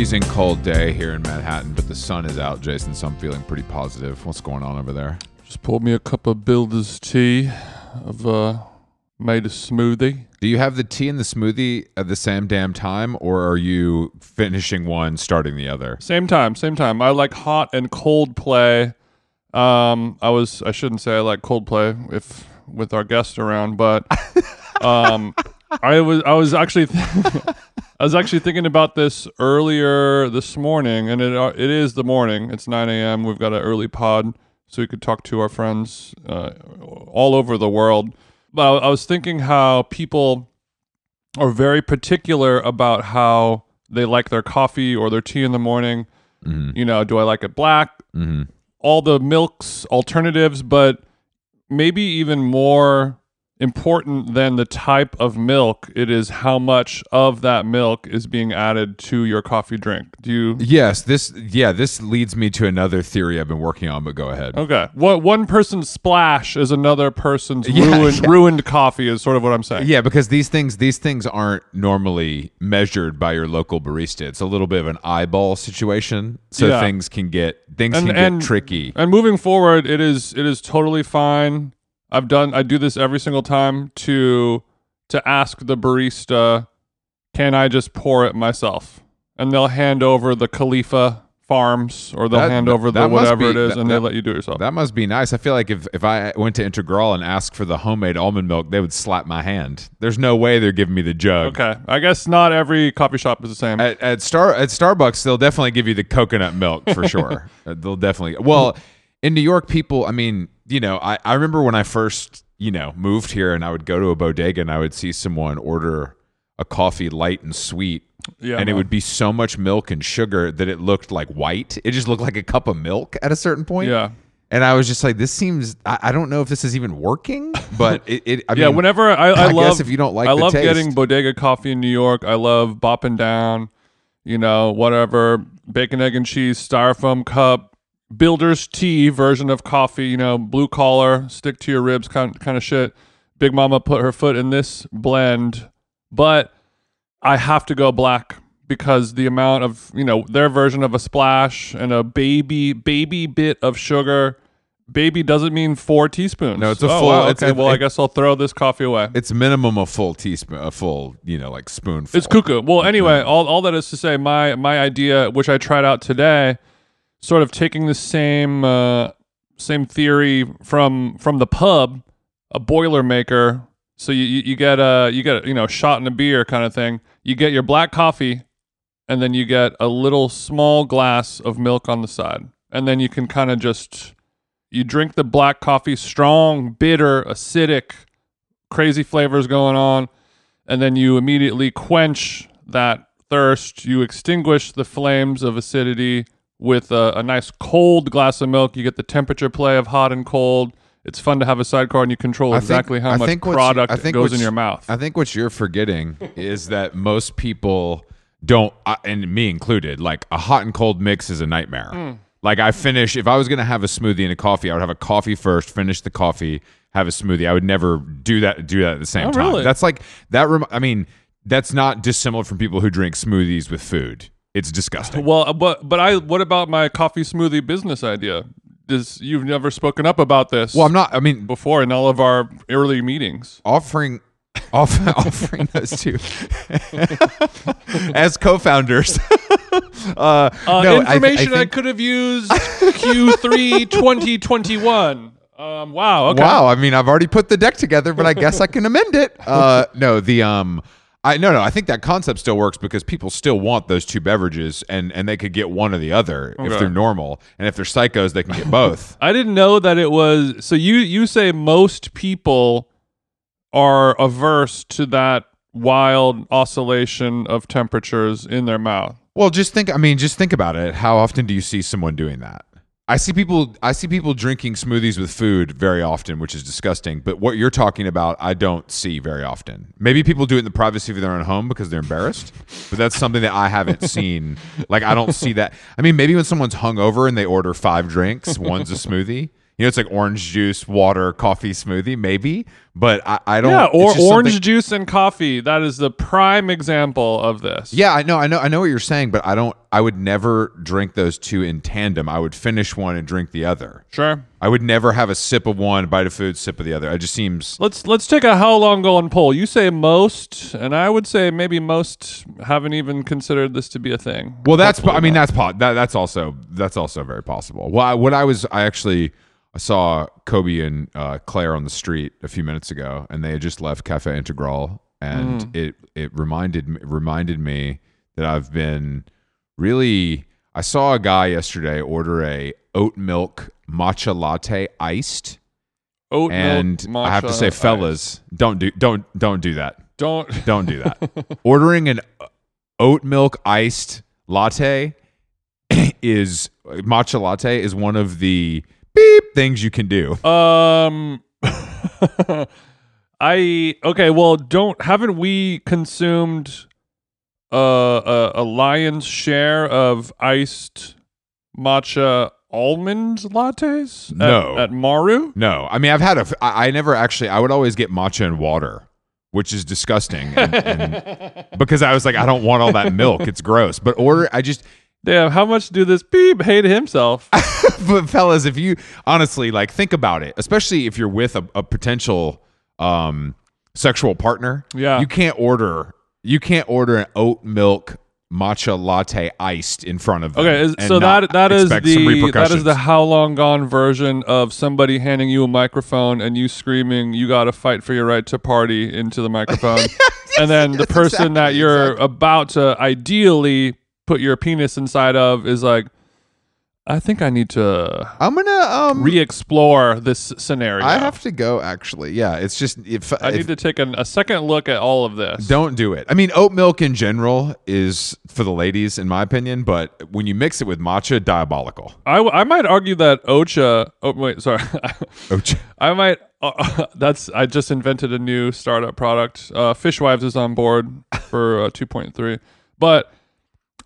freezing cold day here in Manhattan, but the sun is out, Jason, so I'm feeling pretty positive. What's going on over there? Just poured me a cup of Builder's tea. I've uh, made a smoothie. Do you have the tea and the smoothie at the same damn time, or are you finishing one, starting the other? Same time, same time. I like hot and cold play. Um, I was I shouldn't say I like Coldplay if with our guest around, but um, I was I was actually I was actually thinking about this earlier this morning, and it uh, it is the morning. It's nine a.m. We've got an early pod, so we could talk to our friends uh, all over the world. But I, I was thinking how people are very particular about how they like their coffee or their tea in the morning. You know, do I like it black? Mm-hmm. all the milks alternatives, but maybe even more important than the type of milk, it is how much of that milk is being added to your coffee drink. Do you? Yes, this yeah, this leads me to another theory I've been working on, but go ahead. Okay. What one person's splash is another person's Yeah, ruined yeah. ruined coffee is sort of what I'm saying. Yeah, because these things these things aren't normally measured by your local barista. It's a little bit of an eyeball situation, so Yeah. things can get things And- can and- get tricky. And moving forward, it is it is totally fine. I've done I do this every single time to to ask the barista, can I just pour it myself? And they'll hand over the Califia Farms or they'll That- hand over the whatever be- it is that- and they that- let you do it yourself. That must be nice. I feel like if, if I went to Integral and asked for the homemade almond milk, they would slap my hand. There's no way they're giving me the jug. okay. I guess not every coffee shop is the same. At, at Star at Starbucks, they'll definitely give you the coconut milk for sure. They'll definitely. Well, in New York, people. I mean, you know, I, I remember when I first you know moved here, and I would go to a bodega and I would see someone order a coffee light and sweet. Yeah, and it would be so much milk and sugar that it looked like white. It just looked like a cup of milk at a certain point. yeah. And I was just like, this seems. I, I don't know if this is even working, but it. it I yeah, mean, whenever I, I, I love, guess if you don't like I love taste. getting bodega coffee in New York. I love bopping down, you know, whatever bacon, egg, and cheese styrofoam cup, builder's tea version of coffee. You know, blue collar, stick to your ribs kind kind of shit. Big Mama put her foot in this blend, but I have to go black because the amount of you know their version of a splash and a baby baby bit of sugar. Baby doesn't mean four teaspoons. No, it's a Oh, full- wow, it's okay, a- well, I guess I'll throw this coffee away. it's minimum a full teaspoon, a full, you know, like spoonful. It's cuckoo. Well, anyway, all, all that is to say, my my idea, which I tried out today, sort of taking the same uh, same theory from from the pub, a boiler maker. So you, you you get a you get a, you know shot in a beer kind of thing. You get your black coffee, and then you get a little small glass of milk on the side, and then you can kind of just you drink the black coffee, strong, bitter, acidic, crazy flavors going on and then you immediately quench that thirst. You extinguish the flames of acidity with a, a nice cold glass of milk. You get the temperature play of hot and cold. It's fun to have a sidecar and you control I think- exactly how I much you- product goes in your mouth. I think what you're forgetting is that most people don't, and me included, like a hot and cold mix is a nightmare. Hmm. Like I finish, if I was going to have a smoothie and a coffee, I would have a coffee first, finish the coffee, have a smoothie. I would never do that. Do that at the same Oh, time. really? That's like that. Rem- I mean, that's not dissimilar from people who drink smoothies with food. It's disgusting. well, uh, but but I what about my coffee smoothie business idea? Is you've never spoken up about this Well, I'm not. I mean, before in all of our early meetings. offering off, offering those two as co-founders. uh, Uh, no, information I, I, think, could have used Q3 2021. Um, wow. Okay. Wow, I mean, I've already put the deck together, but I guess I can amend it. Uh, no, the um, I no no, I think that concept still works because people still want those two beverages, and and they could get one or the other if they're normal, and if they're psychos, they can get both. I didn't know that it was. So you you say most people are averse to that wild oscillation of temperatures in their mouth. Well, just think. I mean, just think about it. How often do you see someone doing that? I see people. I see people drinking smoothies with food very often, which is disgusting. But what you're talking about, I don't see very often. Maybe people do it in the privacy of their own home because they're embarrassed. But that's something that I haven't seen. Like I don't see that. I mean, maybe when someone's hungover and they order five drinks, one's a smoothie. You know, it's like orange juice, water, coffee smoothie, maybe. But I, I don't. Yeah, or orange something- juice and coffee. That is the prime example of this. Yeah, I know, I know, I know what you're saying, but I don't. I would never drink those two in tandem. I would finish one and drink the other. Sure. I would never have a sip of one, bite of food, sip of the other. It just seems. Let's let's take a how long going poll. You say most, and I would say maybe most haven't even considered this to be a thing. Well, that's. Hopefully I mean, that's po- that, that's also that's also very possible. Well, I, what I was, I actually I saw Kobe and uh, Claire on the street a few minutes ago, and they had just left Cafe Integral, and Mm. it it reminded me- reminded me that I've been really. I saw a guy yesterday order a oat milk matcha latte iced, oat and milk, I have to say, ice. fellas, don't do don't don't do that. don't. Don't do that. Ordering an oat milk iced latte is matcha latte is one of the beep things you can do. Um, I okay. Well, don't haven't we consumed uh, a a lion's share of iced matcha almond lattes? At, No. at Maru. No, I mean I've had a. I, I never actually. I would always get matcha and water, which is disgusting, and, and because I was like, I don't want all that milk. It's gross. But order. I just. Damn, how much do this beep hate himself? but fellas, if you honestly like think about it, especially if you're with a, a potential um, sexual partner, Yeah. you can't order you can't order an oat milk matcha latte iced in front of them. Okay, so that that is the that is the how long gone version of somebody handing you a microphone and you screaming you got to fight for your right to party into the microphone, and then the person that you're exactly. about to ideally put your penis inside of is like, I think I need to I'm gonna um. re-explore this scenario. I have to go. Actually, yeah. It's just if, I if need to take an, a second look at all of this. don't do it. I mean, oat milk in general is for the ladies, in my opinion. But when you mix it with matcha, diabolical. I, w- I might argue that Ocha. Oh wait, sorry. Oat- I might. Uh, that's. I just invented a new startup product. Uh, Fishwives is on board for uh, 2.3, but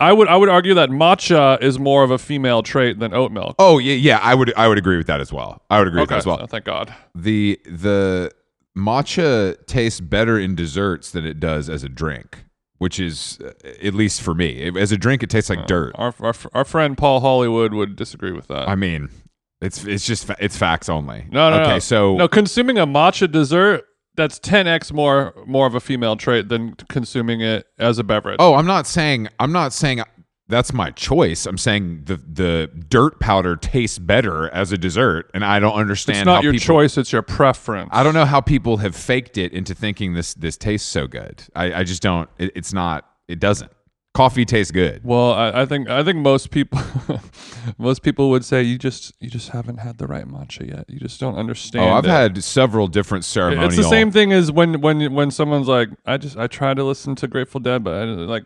I would I would argue that matcha is more of a female trait than oat milk. Oh yeah, yeah. I would I would agree with that as well. I would agree with that as well. so thank God. the the matcha tastes better in desserts than it does as a drink, which is uh, at least for me. As a drink, it tastes like dirt. Our, our our friend Paul Hollywood would disagree with that. I mean, it's it's just fa- it's facts only. no, no, okay, no. so no, consuming a matcha dessert that's 10x more more of a female trait than consuming it as a beverage. oh, I'm not saying I'm not saying that's my choice. I'm saying the the dirt powder tastes better as a dessert, and I don't understand. it's not your people, choice; it's your preference. I don't know how people have faked it into thinking this this tastes so good. I, I just don't. It, it's not. It doesn't. Coffee tastes good. Well, I, I think I think most people most people would say you just you just haven't had the right matcha yet. You just don't understand. Oh, I've it. had several different ceremonial. It's the same thing as when when when someone's like, I just I tried to listen to Grateful Dead, but I like,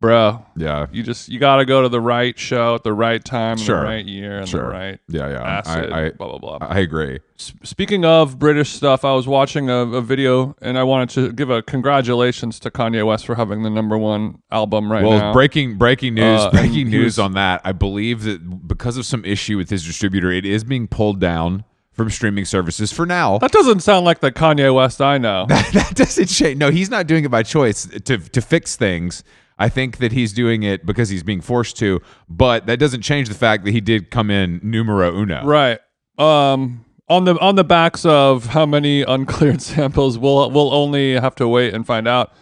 bro, Yeah, you just you got to go to the right show at the right time, Sure. the right year, and Sure. the right yeah, yeah. acid. I, blah blah blah. I I agree. S- Speaking of British stuff, I was watching a, a video and I wanted to give a congratulations to Kanye West for having the number one album right now. Well, breaking breaking news. Uh, breaking news was- on that. I believe that because of some issue with his distributor, it is being pulled down from streaming services for now. that doesn't sound like the Kanye West I know. that doesn't change. No, he's not doing it by choice to to fix things. I think that he's doing it because he's being forced to, but that doesn't change the fact that he did come in numero uno. Right. Um on the on the backs of how many uncleared samples we'll we'll only have to wait and find out.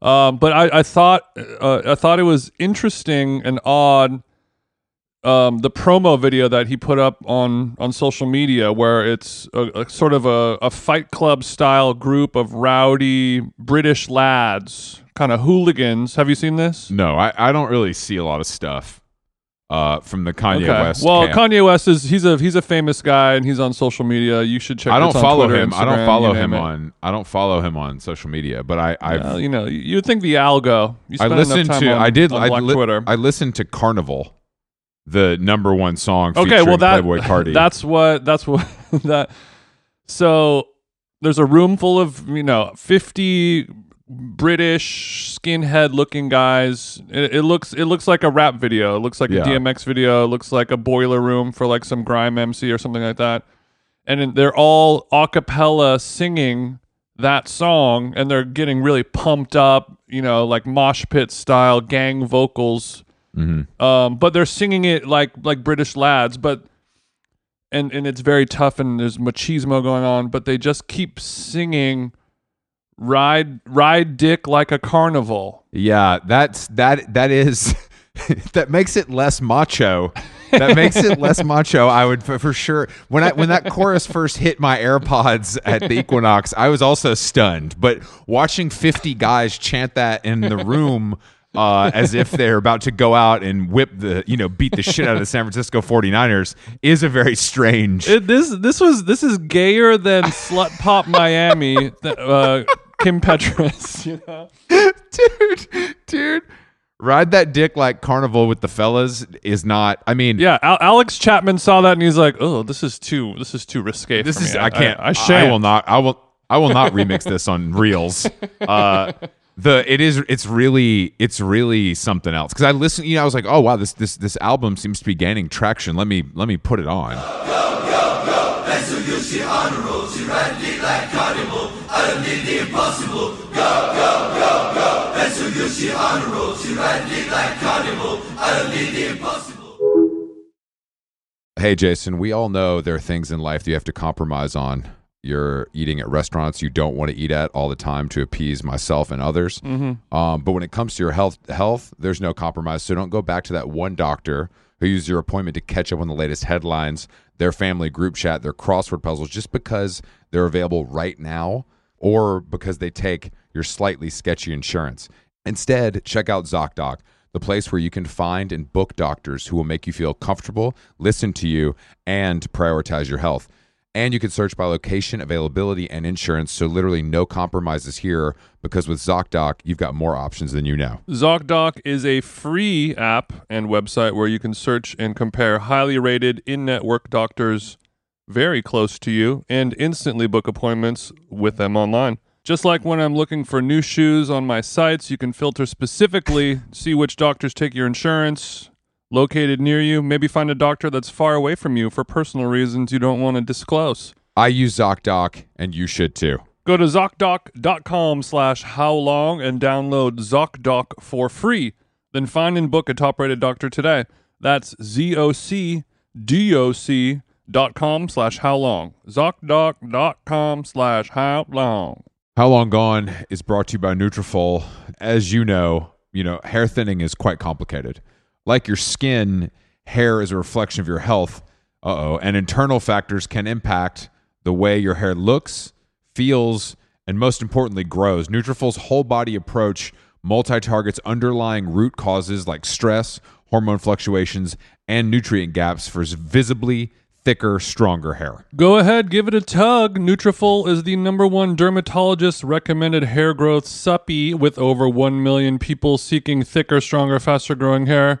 Um but I I thought uh, I thought it was interesting and odd um the promo video that he put up on on social media where it's a, a sort of a, a fight club style group of rowdy British lads, kind of hooligans. Have you seen this? No, I, I don't really see a lot of stuff uh, from the Kanye West. Well, camp. Kanye West is he's a he's a famous guy and he's on social media. You should check. I don't follow Twitter, him. I don't follow him it. on. I don't follow him on social media. But I I've Well, you know, you would think the algo. You I listened to I did I, li- Twitter. I listened to Carnival, the number one song. okay, well that Playboi Carti. that's what that's what that. So there's a room full of you know 50 British skinhead looking guys. It, it looks it looks like a rap video. It looks like Yeah. a DMX video. It looks like a boiler room for like some grime MC or something like that. and they're all a cappella singing that song, and they're getting really pumped up, you know, like mosh pit style gang vocals. Um, but they're singing it like like British lads, but and and it's very tough, and there's machismo going on, but they just keep singing ride ride dick like a carnival Yeah, that's that that is that makes it less macho. That makes it less macho. I would for, for sure when I when that chorus first hit my AirPods at the Equinox, I was also stunned. But watching 50 guys chant that in the room uh, as if they're about to go out and whip the you know beat the shit out of the San Francisco 49ers is a very strange. It, this this was this is gayer than slut pop Miami uh, Kim Petras you know dude, dude. Ride that dick like carnival with the fellas is not. I mean, yeah Al- Alex Chapman saw that and he's like oh this is too this is too risque this for is me. I can't. I, I shan't. will not. I will. I will not remix this on Reels. Uh, the it is. It's really. It's really something else. Because I listened. You know, I was like, oh wow, this this this album seems to be gaining traction. Let me let me put it on. Go, go, go, Mitsubishi on rolls, you ride me like carnival. I don't need the impossible. Go, go, go, go. Mitsubishi on rolls, you ride me like carnival. I don't need the impossible. Hey, Jason, we all know there are things in life that you have to compromise on. You're eating at restaurants you don't want to eat at all the time to appease myself and others. Um, but when it comes to your health, health, there's no compromise. So don't go back to that one doctor who used your appointment to catch up on the latest headlines, their family group chat, their crossword puzzles, just because they're available right now or because they take your slightly sketchy insurance. Instead, check out ZocDoc, the place where you can find and book doctors who will make you feel comfortable, listen to you, and prioritize your health. And you can search by location, availability, and insurance, so literally no compromises here because with ZocDoc, you've got more options than you know. ZocDoc is a free app and website where you can search and compare highly rated in network doctors very close to you and instantly book appointments with them online. Just like when I'm looking for new shoes on my sites, you can filter specifically, see which doctors take your insurance, located near you, maybe find a doctor that's far away from you for personal reasons you don't want to disclose. I use ZocDoc, and you should too. Go to ZocDoc.com slash how long and download ZocDoc for free. Then find and book a top rated doctor today. That's Z-O-C-D-O-C dot com slash how long. ZocDoc.com slash how long. How Long Gone is brought to you by Nutrafol. As you know, you know, hair thinning is quite complicated. Like your skin, hair is a reflection of your health. Uh-oh, and internal factors can impact the way your hair looks, feels, and most importantly grows. Nutrafol's whole body approach multi-targets underlying root causes like stress, hormone fluctuations, and nutrient gaps for visibly thicker, stronger hair. Go ahead, give it a tug. Nutrafol is the number one dermatologist recommended hair growth suppy with over 1 million people seeking thicker, stronger, faster growing hair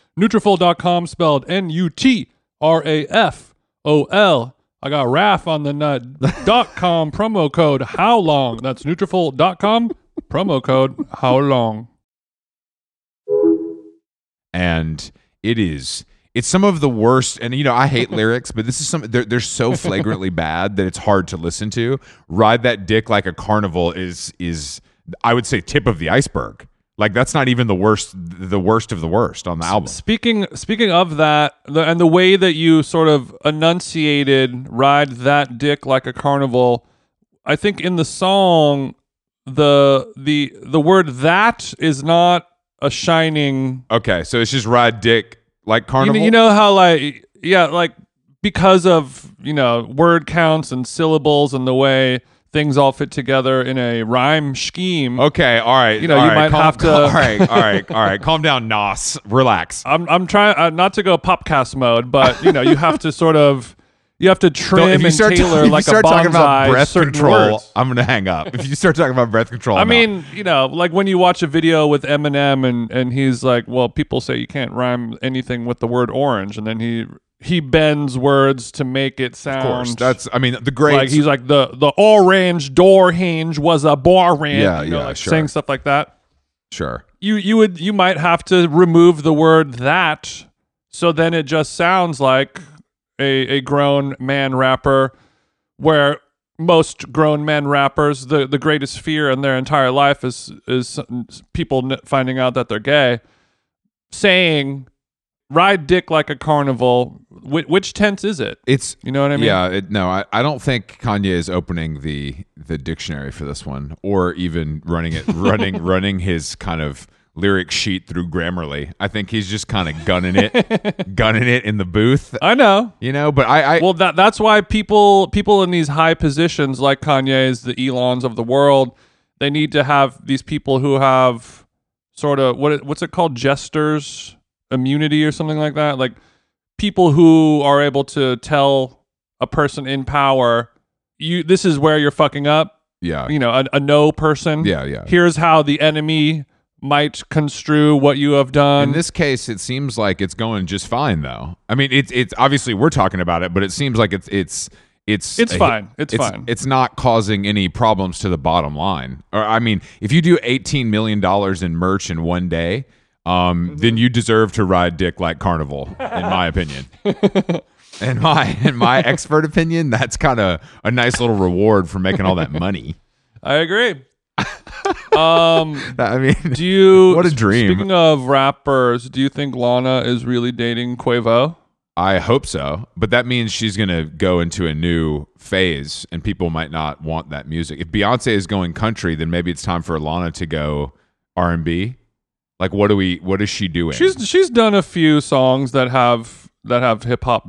Nutrafol.com spelled N-U-T-R-A-F-O-L. I got RAF on the nut. dot com promo code how long? That's Nutrafol.com promo code how long? and it is it's some of the worst and you know i hate lyrics but this is some they're, they're so flagrantly bad that it's hard to listen to ride that dick like a carnival is is i would say tip of the iceberg like that's not even the worst the worst of the worst on the album Speaking speaking of that, the, and the way that you sort of enunciated "ride that dick like a carnival," I think in the song, the the the word "that" is not a shining. okay so it's just ride dick like carnival know, you know how like yeah, like because of you know word counts and syllables and the way things all fit together in a rhyme scheme. okay all right You know, you right, might calm- have to- calm- all right all right all right calm down nos relax I'm I'm trying uh, not to go popcast mode, but you know, you have to sort of you have to Don't- trim and start, tailor if you like start a bonsai talking about breath control, words. I'm gonna hang up. If you start talking about breath control, I I'm out. mean, you know, like when you watch a video with Eminem and and he's like, "Well, people say you can't rhyme anything with the word orange," and then he he bends words to make it sound. of course, that's. I mean, the great. like he's like the the orange door hinge was a boring. Yeah, you know, yeah, like sure. saying stuff like that. sure. You you would you might have to remove the word that, so then it just sounds like a a grown man rapper, where most grown men rappers the the greatest fear in their entire life is is people finding out that they're gay, saying. Ride dick like a carnival. Wh- which tense is it? It's You know what I mean? yeah. It, no, I, I don't think Kanye is opening the the dictionary for this one, or even running it, running running his kind of lyric sheet through Grammarly. I think he's just kind of gunning it, gunning it in the booth. I know. You know, but I, I Well, that that's why people people in these high positions like Kanye's, the Elons of the world, they need to have these people who have sort of what it- what's it called, jesters immunity or something like that, like people who are able to tell a person in power, you this is where you're fucking up. yeah, You know, a, a no person. yeah, yeah. Here's how the enemy might construe what you have done. In this case, it seems like it's going just fine, though. I mean, it's it's obviously we're talking about it, but it seems like it's it's it's It's fine. It's fine. It's not causing any problems to the bottom line. Or I mean, if you do eighteen million dollars in merch in one day, um, Mm-hmm. then you deserve to ride dick like Carnival, in my opinion. in my in my expert opinion, that's kind of a nice little reward for making all that money. I agree. um I mean, Do you? What a dream. Speaking of rappers, do you think Lana is really dating Quavo? I hope so, but that means she's going to go into a new phase, and people might not want that music. If Beyonce is going country, then maybe it's time for Lana to go R and B. Like, what do we? What is she doing? She's she's done a few songs that have that have hip hop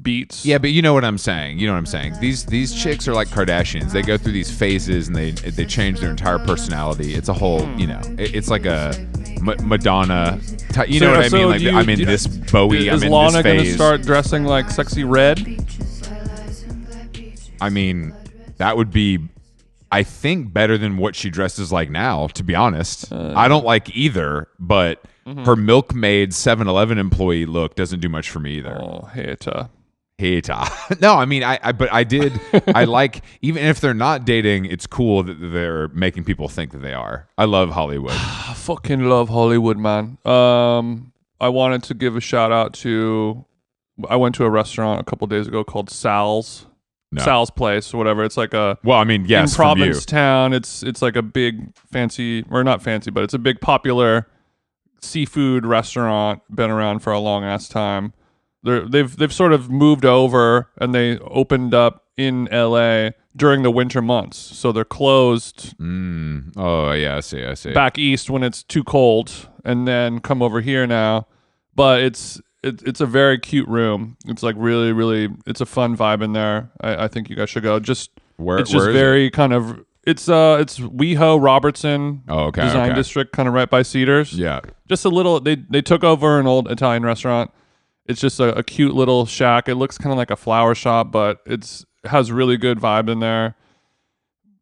beats. yeah, but you know what I'm saying. You know what I'm saying. These these chicks are like Kardashians. They go through these phases and they they change their entire personality. It's a whole, you know, it- it's like a Ma- Madonna. Ty- you So- know what I so mean? Like you- I'm in this Bowie. Is I'm in Lana this gonna start dressing like sexy red? I mean, that would be, I think, better than what she dresses like now, to be honest. Uh. I don't like either, but Mm-hmm. her milkmaid 7 Eleven employee look doesn't do much for me either. Oh, hater. Hate. no, I mean, I, I, but I did, I like, even if they're not dating, it's cool that they're making people think that they are. I love Hollywood. I fucking love Hollywood, man. Um, I wanted to give a shout out to. I went to a restaurant a couple days ago called Sal's. No. Sal's Place or whatever. It's like a Well, I mean, yes, in. Provincetown. It's it's like a big fancy or not fancy, but it's a big popular seafood restaurant. Been around for a long ass time. They're, they've they've sort of moved over and they opened up in L.A. during the winter months, so they're closed Mm. Oh, yeah, I see, I see. back east when it's too cold, and then come over here now. But it's it, it's a very cute room. It's like really really it's a fun vibe in there. I, I think you guys should go. Just Where, it's just where is it? very kind of it's uh it's WeHo Robertson Oh, okay. Design okay. District, kind of right by Cedars. Yeah. Just a little. They they took over an old Italian restaurant. It's just a, a cute little shack. It looks kind of like a flower shop, but it's has really good vibe in there.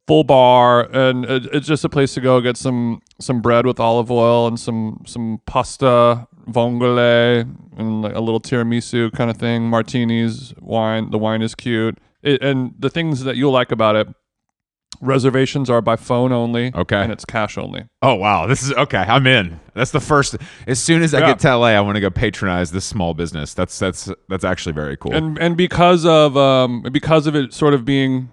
Full bar, and it, it's just a place to go get some some bread with olive oil and some some pasta vongole and like a little tiramisu kind of thing. Martinis, wine. The wine is cute. It, and the things that you'll like about it, reservations are by phone only. Okay. and it's cash only. Oh wow, this is okay. I'm in. That's the first. As soon as I Yeah. get to LA, I want to go patronize this small business. That's that's that's actually very cool. and and because of um because of it sort of being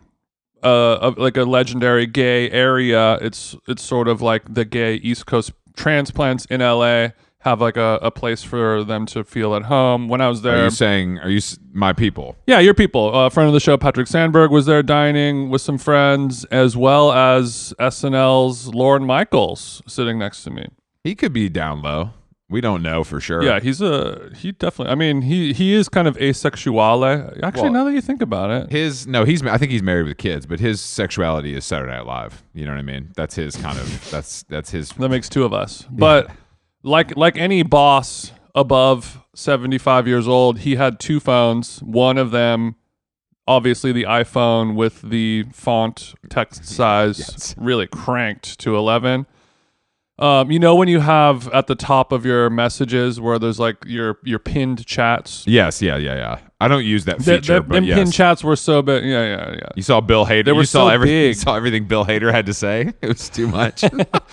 uh of like a legendary gay area it's it's sort of like the gay east coast transplants in la have like a, a place for them to feel at home when i was there, are you saying? Are you s- my people? yeah your people uh, friend of the show patrik sandberg was there dining with some friends as well as snl's lorne michaels sitting next to me He could be down low. We don't know for sure. yeah he's a he definitely i mean he he is kind of asexuale actually Well- now that you think about it His no, he's. I think he's married with kids, but his sexuality is Saturday Night Live. You know what I mean? That's his kind of. That's that's his. That makes two of us. But like like any boss above 75 years old, he had two phones. One of them obviously the iPhone with the font text size Yes. really cranked to 11. Um, you know when you have at the top of your messages where there's like your your pinned chats. Yes, yeah, yeah, yeah. I don't use that The, feature, the, but them yes. pinned chats were so big. Yeah, yeah, yeah. you saw Bill Hader. They were you saw so everything. You saw everything Bill Hader had to say. It was too much.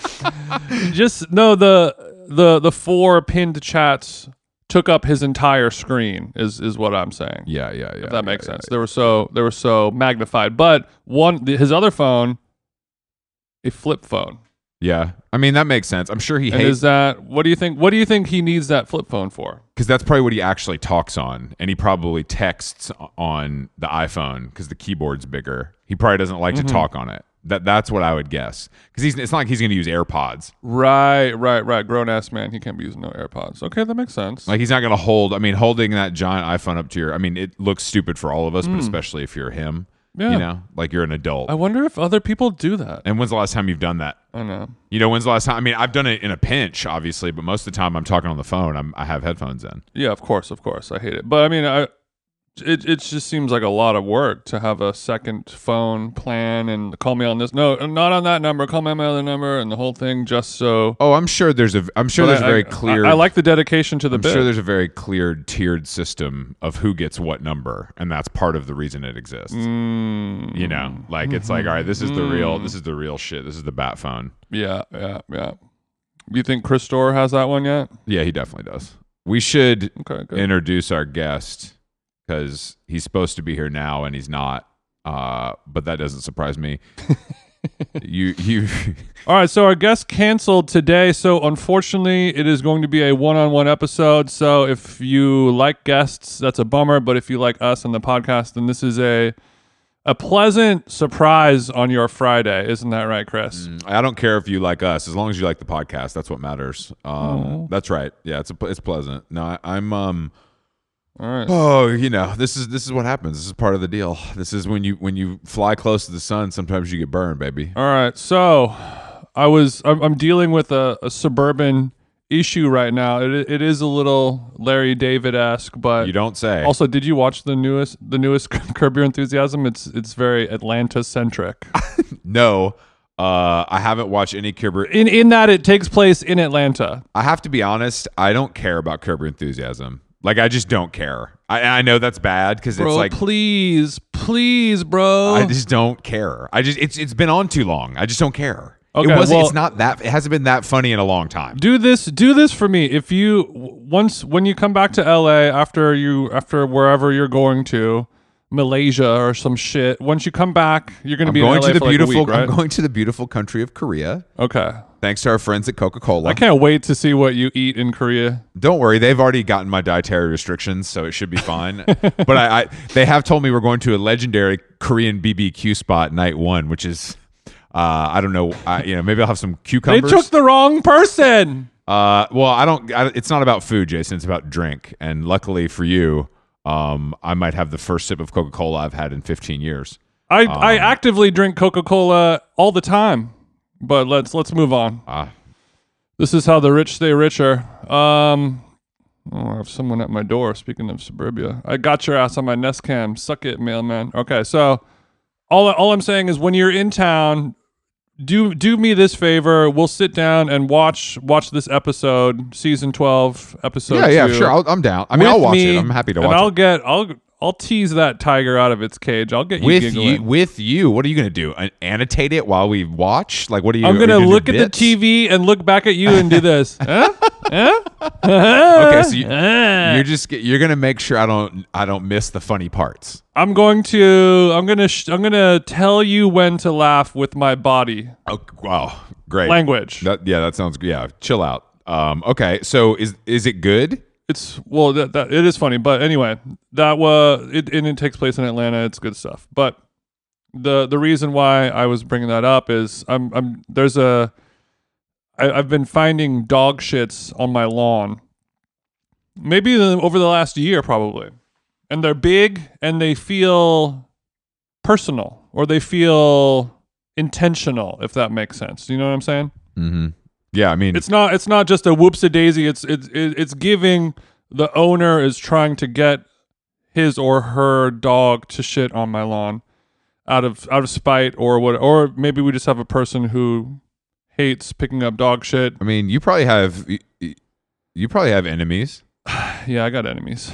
Just no the the the four pinned chats took up his entire screen is is what I'm saying. yeah, yeah, yeah. if that makes yeah, sense. They were so they were so magnified. But one his other phone, a flip phone. Yeah, I mean that makes sense. I'm sure he And hates is that what do you think? What do you think he needs that flip phone for? because that's probably what he actually talks on, and he probably texts on the iPhone because the keyboard's bigger. He probably doesn't like Mm-hmm. to talk on it. That that's what I would guess because he's. It's not like he's going to use AirPods. Right, right, right. Grown ass man. He can't be using no AirPods. Okay, that makes sense. Like he's not going to hold. I mean, holding that giant iPhone up to your. I mean, it looks stupid for all of us, but especially if you're him. Hmm. Yeah. You know, like you're an adult. I wonder if other people do that. and when's the last time you've done that? I know. You know, when's the last time? I mean, I've done it in a pinch, obviously, but most of the time I'm talking on the phone. I'm, I have headphones in. Yeah, of course, of course. I hate it. But I mean, I it it just seems like a lot of work to have a second phone plan and call me on this. No, not on that number. Call me on my other number and the whole thing just so. Oh, I'm sure there's a. I'm sure But there's I- a very clear. I, I like the dedication to the I'm bit. sure there's a very clear tiered system of who gets what number, and that's part of the reason it exists. Mm, You know, like it's like, all right, this is the real, this is the real shit. This is the bat phone. yeah, yeah, yeah. You think Chris Store has that one yet? Yeah, he definitely does. We should Okay, introduce our guest because he's supposed to be here now and he's not. Uh, but that doesn't surprise me. you, you, All right, so our guest canceled today. So unfortunately, it is going to be a one-on-one episode. So if you like guests, that's a bummer. But if you like us and the podcast, then this is a a pleasant surprise on your Friday, isn't that right, Chris? I don't care if you like us, as long as you like the podcast. That's what matters. Um, that's right. Yeah, it's a, it's pleasant. No, I, I'm um. All right. Oh, you know, this is this is what happens. This is part of the deal. This is when you when you fly close to the sun. Sometimes you get burned, baby. All right. So I was I'm, I'm dealing with a, a suburban issue right now. It it is a little Larry David esque, but You don't say. Also, did you watch the newest the newest Curb Your Enthusiasm? It's it's very Atlanta centric. no, uh, I haven't watched any Curb. Your- in in that it takes place in Atlanta. I have to be honest. I don't care about Curb Your Enthusiasm. Like I just don't care. I, I know that's bad because it's like please, please, bro. I just don't care. I just it's it's been on too long. I just don't care. Okay, it wasn't. well- it's not that. It hasn't been that funny in a long time. do this do this for me. If you once when you come back to LA after you after wherever you're going to, Malaysia or some shit. Once you come back, you're going to be going to the for like beautiful. week, right? I'm going to the beautiful country of Korea. okay. Thanks to our friends at Coca Cola. I can't wait to see what you eat in Korea. Don't worry, they've already gotten my dietary restrictions, so it should be fine. but I, I, they have told me we're going to a legendary Korean BBQ spot night one, which is, uh, I don't know, I, you know, maybe I'll have some cucumbers. They took the wrong person. uh, well, I don't. I, it's not about food, Jason. It's about drink, and luckily for you, um, I might have the first sip of Coca Cola I've had in 15 years. I, I actively drink Coca Cola all the time, but let's let's move on. Ah. This is how the rich stay richer. Um, oh, I have someone at my door. Speaking of suburbia, I got your ass on my Nest Cam. Suck it, mailman. Okay, so all all I'm saying is when you're in town, do do me this favor. We'll sit down and watch watch this episode, season twelve, episode. yeah, yeah, two sure. I'll, I'm down. I mean, I'll watch me, it. I'm happy to watch. and I'll it. get I'll I'll tease that tiger out of its cage. I'll get you with giggling. you, with you, what are you going to do? An- annotate it while we watch? Like, what are you? I'm gonna look at the? TV and look back at you and do this. huh? Huh? Okay, so you, you're just you're gonna make sure I don't I don't miss the funny parts. I'm going to. I'm gonna. Sh- I'm gonna tell you when to laugh with my body Oh, wow, great language. That, yeah, that sounds yeah. Chill out. Um, okay, so is is it good? It's well, that, that it is funny, but anyway, that was it, and it takes place in Atlanta. It's good stuff. But the the reason why I was bringing that up is I'm I'm there's a I, I've been finding dog shits on my lawn, maybe over the last year probably, and they're big and they feel personal or they feel intentional, if that makes sense. You know what I'm saying? Mm-hmm. Yeah, I mean, it's not it's not just a whoops a daisy it's it's it's giving the owner is trying to get his or her dog to shit on my lawn out of out of spite or what or maybe we just have a person who hates picking up dog shit. I mean, you probably have you, probably have enemies. Yeah, I got enemies.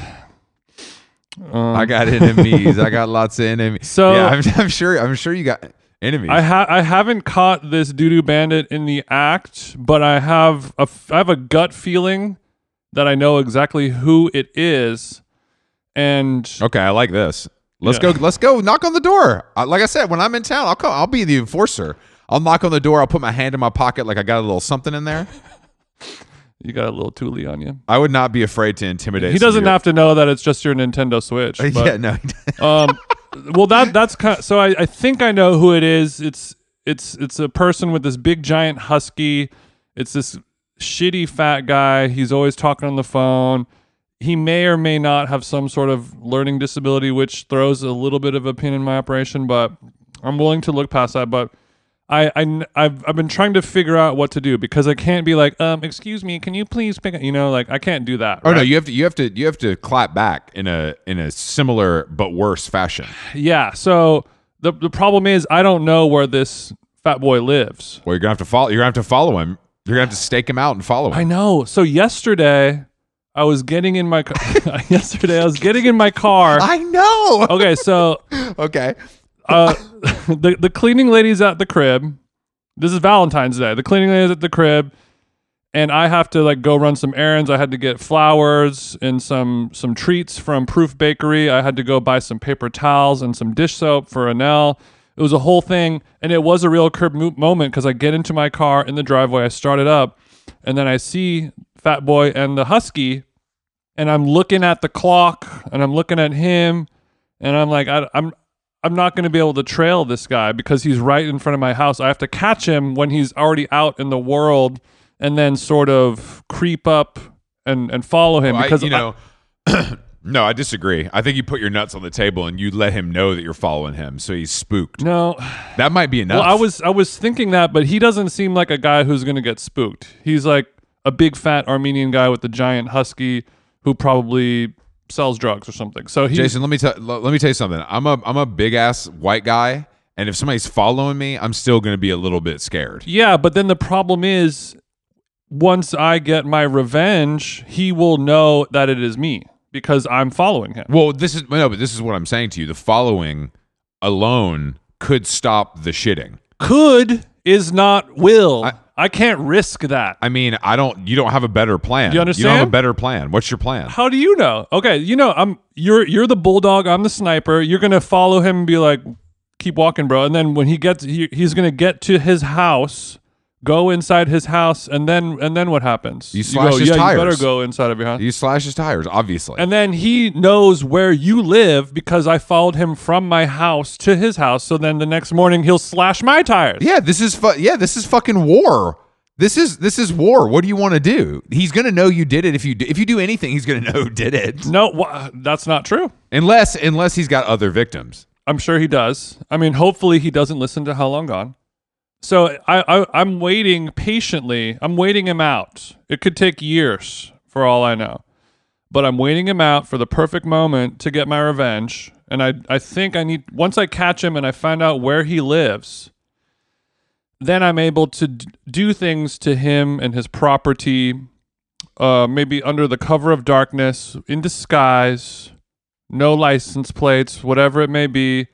Um, I got enemies. I got lots of enemies. So- yeah, I'm, I'm sure. I'm sure you got enemies. I ha- I haven't caught this doo doo bandit in the act, but I have a f- I have a gut feeling that I know exactly who it is, and okay, I like this. Let's Yeah. go. Let's go. Knock on the door. Uh, like I said, when I'm in town, I'll come. I'll be the enforcer. I'll knock on the door. I'll put my hand in my pocket like I got a little something in there. you got a little Thule on you. I would not be afraid to intimidate. He doesn't your- have to know that it's just your Nintendo Switch. But, yeah, no. um, well, that that's kind. so I, I think I know who it is. It's it's it's a person with this big giant husky. It's this shitty fat guy. He's always talking on the phone. He may or may not have some sort of learning disability, which throws a little bit of a pin in my operation. But I'm willing to look past that. But I, I I've I've been trying to figure out what to do because I can't be like, um, excuse me, can you please pick? up-" You know, like I can't do that. Oh no, you have to. You have to. You have to clap back in a in a similar but worse fashion. Yeah. So the the problem is I don't know where this fat boy lives. Well, you're gonna have to follow. You're gonna have to follow him. You're gonna have to stake him out and follow him. I know. So yesterday I was getting in my car. yesterday I was getting in my car. I know. Okay, so Okay. Uh, the the cleaning lady's at the crib. This is Valentine's Day. The cleaning lady's at the crib, and I have to like go run some errands. I had to get flowers and some some treats from Proof Bakery. I had to go buy some paper towels and some dish soap for Anel. It was a whole thing, and it was a real curb mo- moment because I get into my car in the driveway. I start it up, and then I see Fat Boy and the Husky, and I'm looking at the clock, and I'm looking at him, and I'm like, I, I'm I'm not going to be able to trail this guy because he's right in front of my house. I have to catch him when he's already out in the world, and then sort of creep up and and follow him Well, I- because you I- know. no, I disagree. I think you put your nuts on the table and you let him know that you're following him, so he's spooked. no. That might be enough. Well, I was I was thinking that, but he doesn't seem like a guy who's going to get spooked. He's like a big fat Armenian guy with a giant husky who probably sells drugs or something. So he Jason, let me tell let me tell you something. I'm a I'm a big ass white guy, and if somebody's following me, I'm still going to be a little bit scared. Yeah, but then the problem is once I get my revenge, he will know that it is me because I'm following him. Well, this is no, but this is what I'm saying to you. The following alone could stop the shitting. Could is not will. I, can't risk that. I mean, I don't. You don't have a better plan. You understand? You don't have a better plan. What's your plan? How do you know? Okay, you know, I'm you're you're the bulldog, I'm the sniper. You're going to follow him and be like keep walking, bro. And then when he gets he, he's going to get to his house, go inside his house and then and then what happens? You slash go, his yeah, tires. you better go inside of your house. You slash his tires, obviously. And then he knows where you live because I followed him from my house to his house. So then the next morning he'll slash my tires. yeah, this is fu- yeah, this is fucking war. This is this is war. What do you want to do? He's gonna know you did it if you do, if you do anything. He's gonna know who did it, No, wha- that's not true. unless unless he's got other victims. I'm sure he does. I mean, hopefully he doesn't listen to How Long Gone. So I, I I'm waiting patiently. I'm waiting him out. It could take years for all I know. But I'm waiting him out for the perfect moment to get my revenge. And I I think I need once I catch him and I find out where he lives, then I'm able to d- do things to him and his property uh maybe under the cover of darkness, in disguise, no license plates, whatever it may be,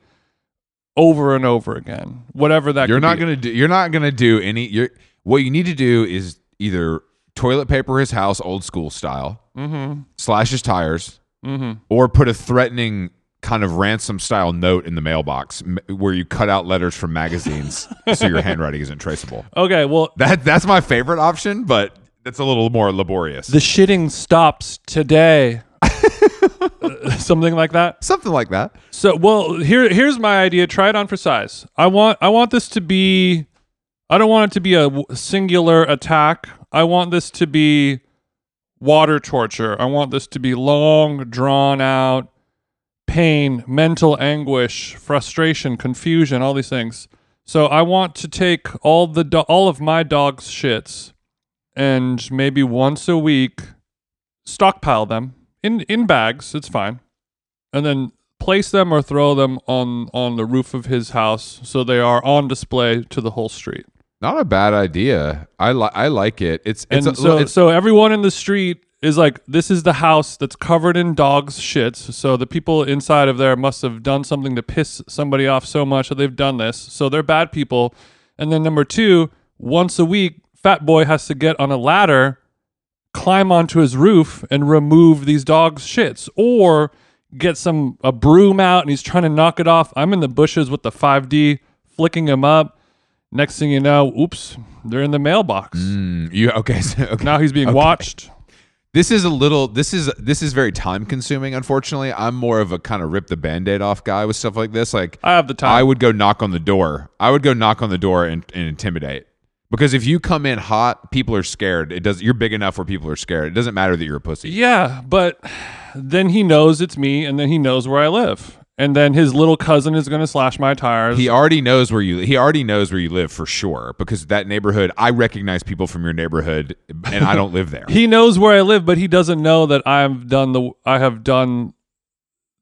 over and over again. Whatever that You're could not be. gonna do. You're not gonna do any. You're what you need to do is either toilet paper his house old school style, Mm-hmm. slash his tires, Mm-hmm. or put a threatening kind of ransom style note in the mailbox m- where you cut out letters from magazines so your handwriting isn't traceable. Okay, well, That that's my favorite option, but it's a little more laborious. the shitting stops today. Uh, Something like that. Something like that. So, well, here here's my idea. Try it on for size. I want I want this to be. I don't want it to be a singular attack. I want this to be water torture. I want this to be long, drawn out pain, mental anguish, frustration, confusion, all these things. So I want to take all the do- all of my dog's shits and maybe once a week stockpile them in in bags. It's fine. and then place them or throw them on on the roof of his house so they are on display to the whole street. Not a bad idea. I like I like it. It's it's And a, so it's, so everyone in the street is like this is the house that's covered in dogs shits. So the people inside of there must have done something to piss somebody off so much that they've done this. So they're bad people. And then number 2, once a week Fat Boy has to get on a ladder, climb onto his roof and remove these dogs shits or get some a broom out and he's trying to knock it off. I'm in the bushes with the 5D flicking him up. Next thing you know, oops, they're in the mailbox. Mm, you okay, so, okay. Now he's being Okay. watched. This is a little this is this is very time consuming unfortunately. I'm more of a kind of rip the band-aid off guy with stuff like this. Like I have the time. I would go knock on the door. I would go knock on the door and, and intimidate. Because if you come in hot, people are scared. It does you're big enough where people are scared. It doesn't matter that you're a pussy. yeah, but then he knows it's me, and then he knows where I live, and then his little cousin is going to slash my tires. He already knows where you he already knows where you live for sure because that neighborhood I recognize people from your neighborhood and I don't live there. he knows where I live, but he doesn't know that I've done the I have done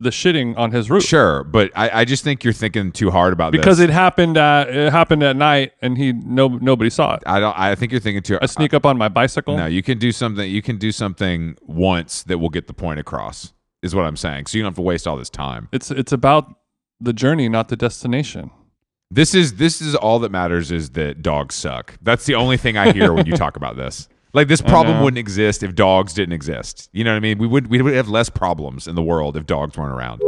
the shitting on his roof Sure, but I, I just think you're thinking too hard about because this. it happened at it happened at night, and he no nobody saw it. I don't I think you're thinking too I sneak up on my bicycle. No, you can do something. You can do something once that will get the point across. Is what I'm saying. So you don't have to waste all this time. It's it's about the journey, not the destination. This is this is all that matters. Is that dogs suck. That's the only thing I hear when you talk about this. Like this problem wouldn't exist if dogs didn't exist. You know what I mean? We would we would have less problems in the world if dogs weren't around.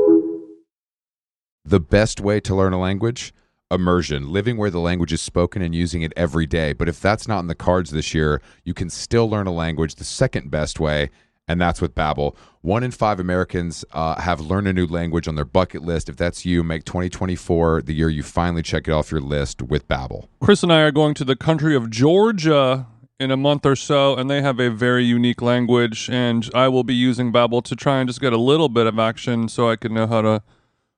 The best way to learn a language? Immersion, living where the language is spoken and using it every day. But if that's not in the cards this year, you can still learn a language the second best way, and that's with Babbel. One in five Americans uh, have learned a new language on their bucket list. If that's you, make 2024 the year you finally check it off your list with Babbel. Chris and I are going to the country of Georgia in a month or so, and they have a very unique language. And I will be using Babbel to try and just get a little bit of action, so I can know how to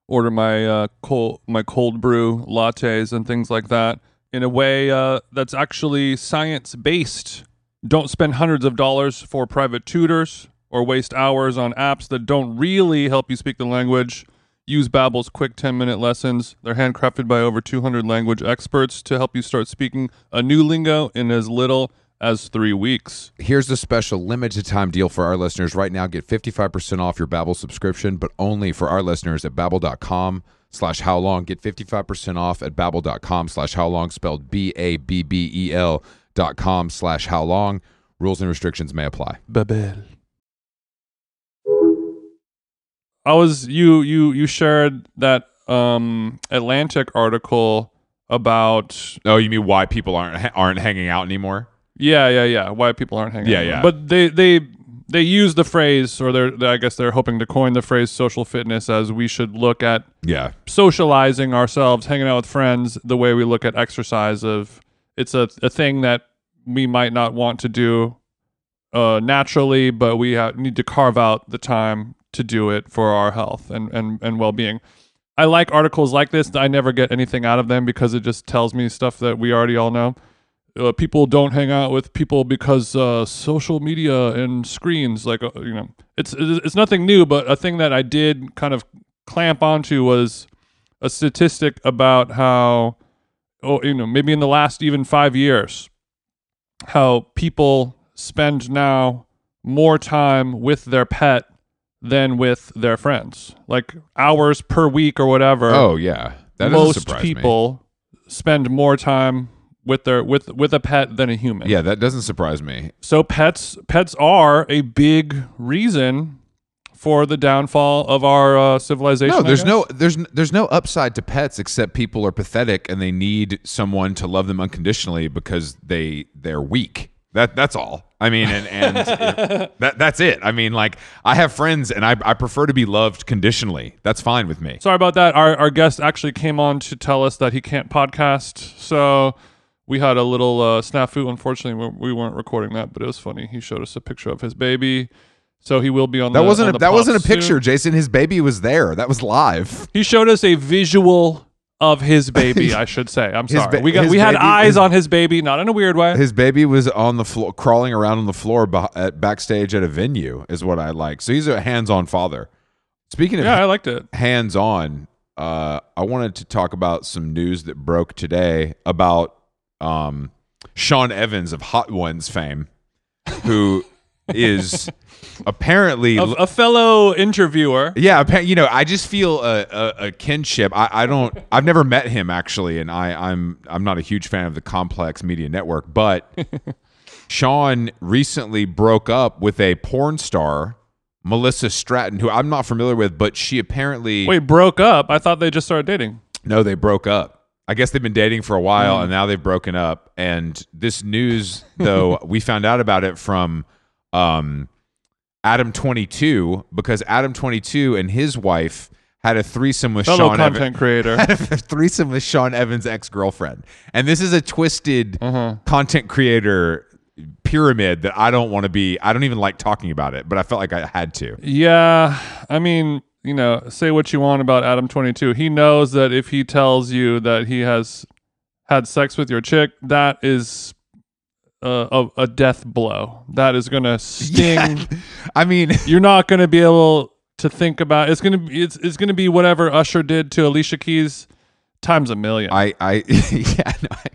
order my uh, cold my cold brew lattes and things like that in a way uh, that's actually science based. Don't spend hundreds of dollars for private tutors or waste hours on apps that don't really help you speak the language. Use Babbel's quick 10-minute lessons. They're handcrafted by over 200 language experts to help you start speaking a new lingo in as little as 3 weeks. Here's the special limited time deal for our listeners. Right now, get 55% off your Babbel subscription, but only for our listeners at babbel.com slash how long. Get 55% off at babbel.com slash how long, spelled B-A-B-B-E-L dot com slash how long. Rules and restrictions may apply. Babbel. I was you you you shared that um Atlantic article about Oh, you mean why people aren't aren't hanging out anymore? Yeah yeah yeah why people aren't hanging Yeah, out. yeah. but they they they use the phrase or they're they- I guess they're hoping to coin the phrase social fitness as we should look at Yeah. socializing ourselves hanging out with friends the way we look at exercise of it's a, a thing that we might not want to do uh, naturally but we ha- need to carve out the time to do it for our health and, and, and well-being i like articles like this i never get anything out of them because it just tells me stuff that we already all know uh, people don't hang out with people because uh, social media and screens like uh, you know it's it's nothing new but a thing that i did kind of clamp onto was a statistic about how oh you know maybe in the last even five years how people spend now more time with their pet than with their friends like hours per week or whatever Oh, yeah. That most surprise me. people spend more time with their with with a pet than a human Yeah, that doesn't surprise me. so pets pets are a big reason for the downfall of our uh, civilization. No, there's no there's there's no upside to pets except people are pathetic and they need someone to love them unconditionally because they they're weak. That that's all. I mean, and and it- that that's it. I mean, like I have friends and I I prefer to be loved conditionally. That's fine with me. Sorry about that. Our our guest actually came on to tell us that he can't podcast, so we had a little uh, snafu. Unfortunately, we, we weren't recording that, but it was funny. He showed us a picture of his baby, so he will be on. That the, wasn't on a, that wasn't a soon. picture, Jason. His baby was there. That was live. He showed us a visual of his baby. I should say. I'm sorry. ba- we got we had baby- eyes his- on his baby, not in a weird way. His baby was on the floor, crawling around on the floor beh- at backstage at a venue, is what I like. So he's a hands-on father. Speaking of Yeah, I liked it. hands on, uh, I wanted to talk about some news that broke today about um, Sean Evans of Hot Ones fame, who is apparently. A, a fellow interviewer. yeah, you know, I just feel a, a, a kinship. I, I don't. I've never met him actually, and I, I'm I'm not a huge fan of the Complex Media Network. But Sean recently broke up with a porn star, Melissa Stratton, who I'm not familiar with, but she apparently Wait, broke up. I thought they just started dating. no, they broke up. I guess they've been dating for a while and now they've broken up. And this news, though, we found out about it from um, Adam 22 because Adam 22 and his wife had a threesome with Fellow Sean content Evans. creator. Had a threesome with Sean Evans' ex girlfriend. And this is a twisted Uh-huh. content creator pyramid that I don't want to be. I don't even like talking about it, but I felt like I had to. Yeah, I mean, you know, say what you want about Adam 22. He knows that if he tells you that he has had sex with your chick, that is a, a, a death blow. That is going to sting. I mean, You're not going to be able to think about it's going to be it's, it's going to be whatever Usher did to Alicia Keys times a million I, I, yeah, no, I,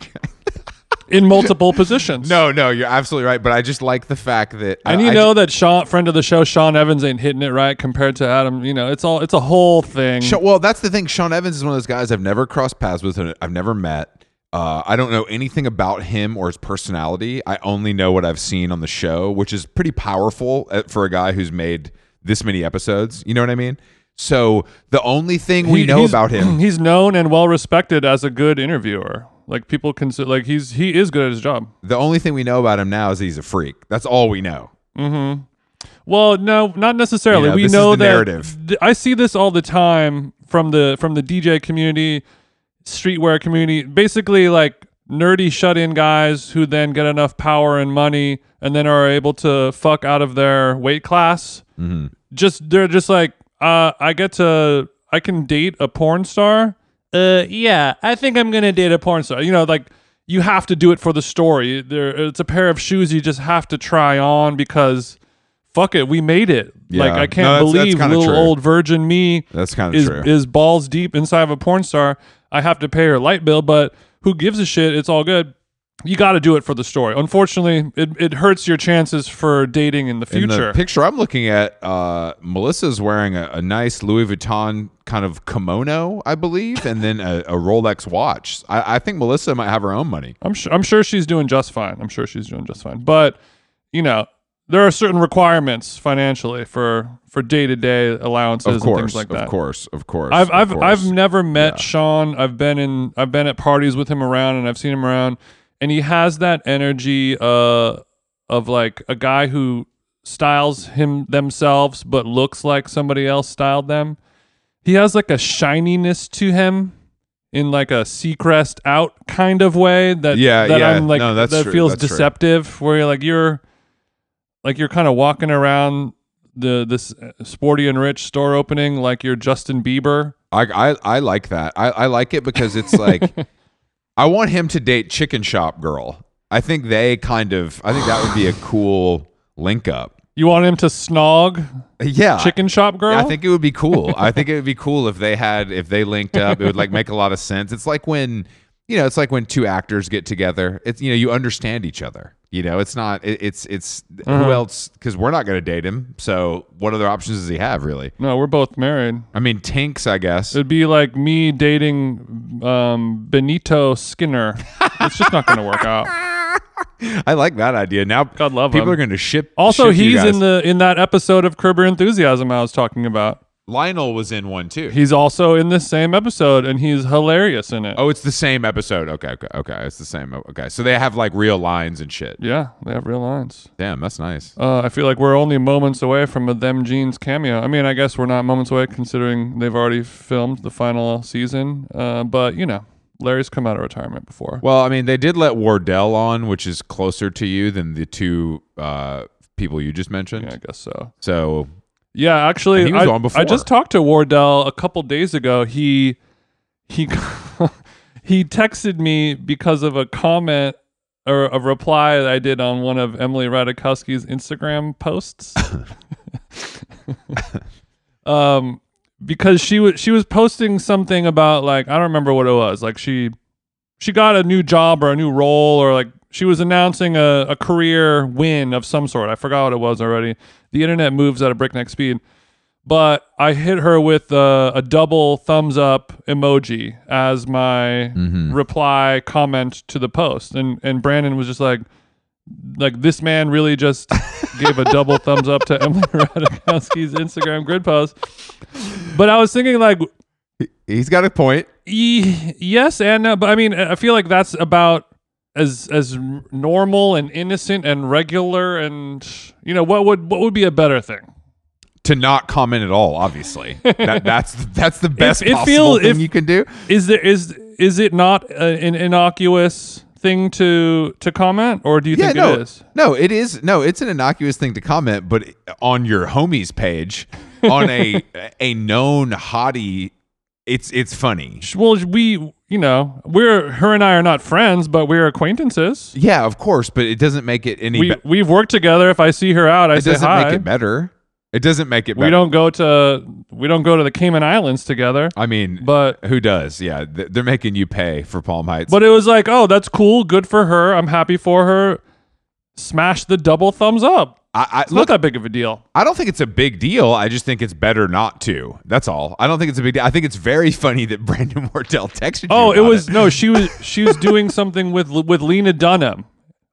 in multiple positions. No, no, you're absolutely right. But I just like the fact that And you I know that Sean, friend of the show, Sean Evans ain't hitting it right compared to Adam. You know, it's all it's a whole thing. Sha- well, that's the thing. Sean Evans is one of those guys I've never crossed paths with. and I've never met. Uh, I don't know anything about him or his personality. I only know what I've seen on the show, which is pretty powerful uh, for a guy who's made this many episodes. You know what I mean? So the only thing we He- know about him, He's known and well respected as a good interviewer. Like people consider, like he's he is good at his job. the only thing we know about him now is he's a freak. That's all we know. Well, no, not necessarily. You know, we know the that narrative. th- I see this all the time from the from the DJ community, streetwear community. Basically, like nerdy shut-in guys who then get enough power and money and then are able to fuck out of their weight class. Mm-hmm. Just they're just like, uh, I get to, I can date a porn star. Uh, yeah, I think I'm gonna date a porn star. You know, like you have to do it for the story. There, it's a pair of shoes you just have to try on because fuck it, we made it. Like I can't No, that's- that's believe kinda little true. old virgin me That's kind of is true. is balls deep inside of a porn star. I have to pay her light bill, but who gives a shit? It's all good. You got to do it for the story. Unfortunately, it, it hurts your chances for dating in the In future. the picture I'm looking at, uh, Melissa's wearing a, a nice Louis Vuitton kind of kimono, I believe, and then a, a Rolex watch. I, I think Melissa might have her own money. I'm sure I'm sure she's doing just fine. I'm sure she's doing just fine. But you know, there are certain requirements financially for for day to day allowances Of and course, things like that. of course, of course. I've I've course. I've never met Sean. I've been in I've been at parties with him around and I've seen him around and he has that energy uh of like a guy who styles him themselves but looks like somebody else styled them. He has like a shininess to him in like a Seacrest out kind of way that Yeah, that yeah. I'm like No, that true. feels That's true. deceptive where you're like you're like you're kind of walking around the this uh, sporty and rich store opening like you're Justin Bieber. I, I I like that. I, I like it because it's like I want him to date Chicken Shop Girl. I think they kind of. I think that would be a cool link up. You want him to snog Yeah, chicken shop girl? I think it would be cool. I think it would be cool if they had if they linked up. It would like make a lot of sense. It's like when you know, it's like when two actors get together. It's you know, you understand each other. You know, it's not. It, it's it's Uh-huh. who else? Because we're not going to date him. So what other options does he have? Really? no, we're both married. I mean, Tinks, I guess. It'd be like me dating um, Benito Skinner. it's just not going to work out. I like that idea. Now, God love people him. are going to ship. Also, ship he's in the in that episode of Curb Your Enthusiasm I was talking about. Lionel was in one too. He's also in this same episode, and he's hilarious in it. oh, it's the same episode. Okay, okay, okay. It's the same. Okay, so they have like real lines and shit. Yeah, they have real lines. Damn, that's nice. Uh, I feel like we're only moments away from a Them Jeans cameo. I mean, I guess we're not moments away considering they've already filmed the final season. Uh, but you know, Larry's come out of retirement before. Well, I mean, they did let Wardell on, which is closer to you than the two uh, people you just mentioned. Yeah, I guess so. So Yeah, actually, I. I just talked to Wardell a couple days ago. He he he texted me because of a comment or a reply that I did on one of Emily Ratajkowski's Instagram posts. um, because she was she was posting something about like I don't remember what it was. Like she she got a new job or a new role or like she was announcing a, a career win of some sort. I forgot what it was already. The internet moves at a breakneck speed. But I hit her with a, a double thumbs up emoji as my mm-hmm. reply comment to the post, and and Brandon was just like, like this man really just gave a double thumbs up to Emily Ratajkowski's Instagram grid post. But I was thinking like, He's got a point. e- yes and no, but I mean, I feel like that's about as as normal and innocent and regular and you know what would what would be a better thing? To not comment at all, obviously. that, that's that's the best it possible feels- thing if- you can do. Is there is is it not a, an innocuous thing to to comment, or do you Yeah, think no, it is? no, it is. No, it's an innocuous thing to comment, but on your homies page, on a a known hottie, it's it's funny. Well, we you know we're her and I are not friends, but we're acquaintances. Yeah, of course, but it doesn't make it any. We be- we've worked together. If I see her out, I say hi. it say doesn't hi. make it better. It doesn't make it. Better. we don't go to we don't go to the Cayman Islands together. I mean, But who does? Yeah, th- they're making you pay for Palm Heights. but it was like, oh, that's cool, good for her. I'm happy for her. Smash the double thumbs up. I, I It's look. not that big of a deal. I don't think it's a big deal. I just think it's better not to. That's all. I don't think it's a big deal. I think it's very funny that Brandon Wardell texted oh, you. Oh, it was no. She was she was doing something with with Lena Dunham,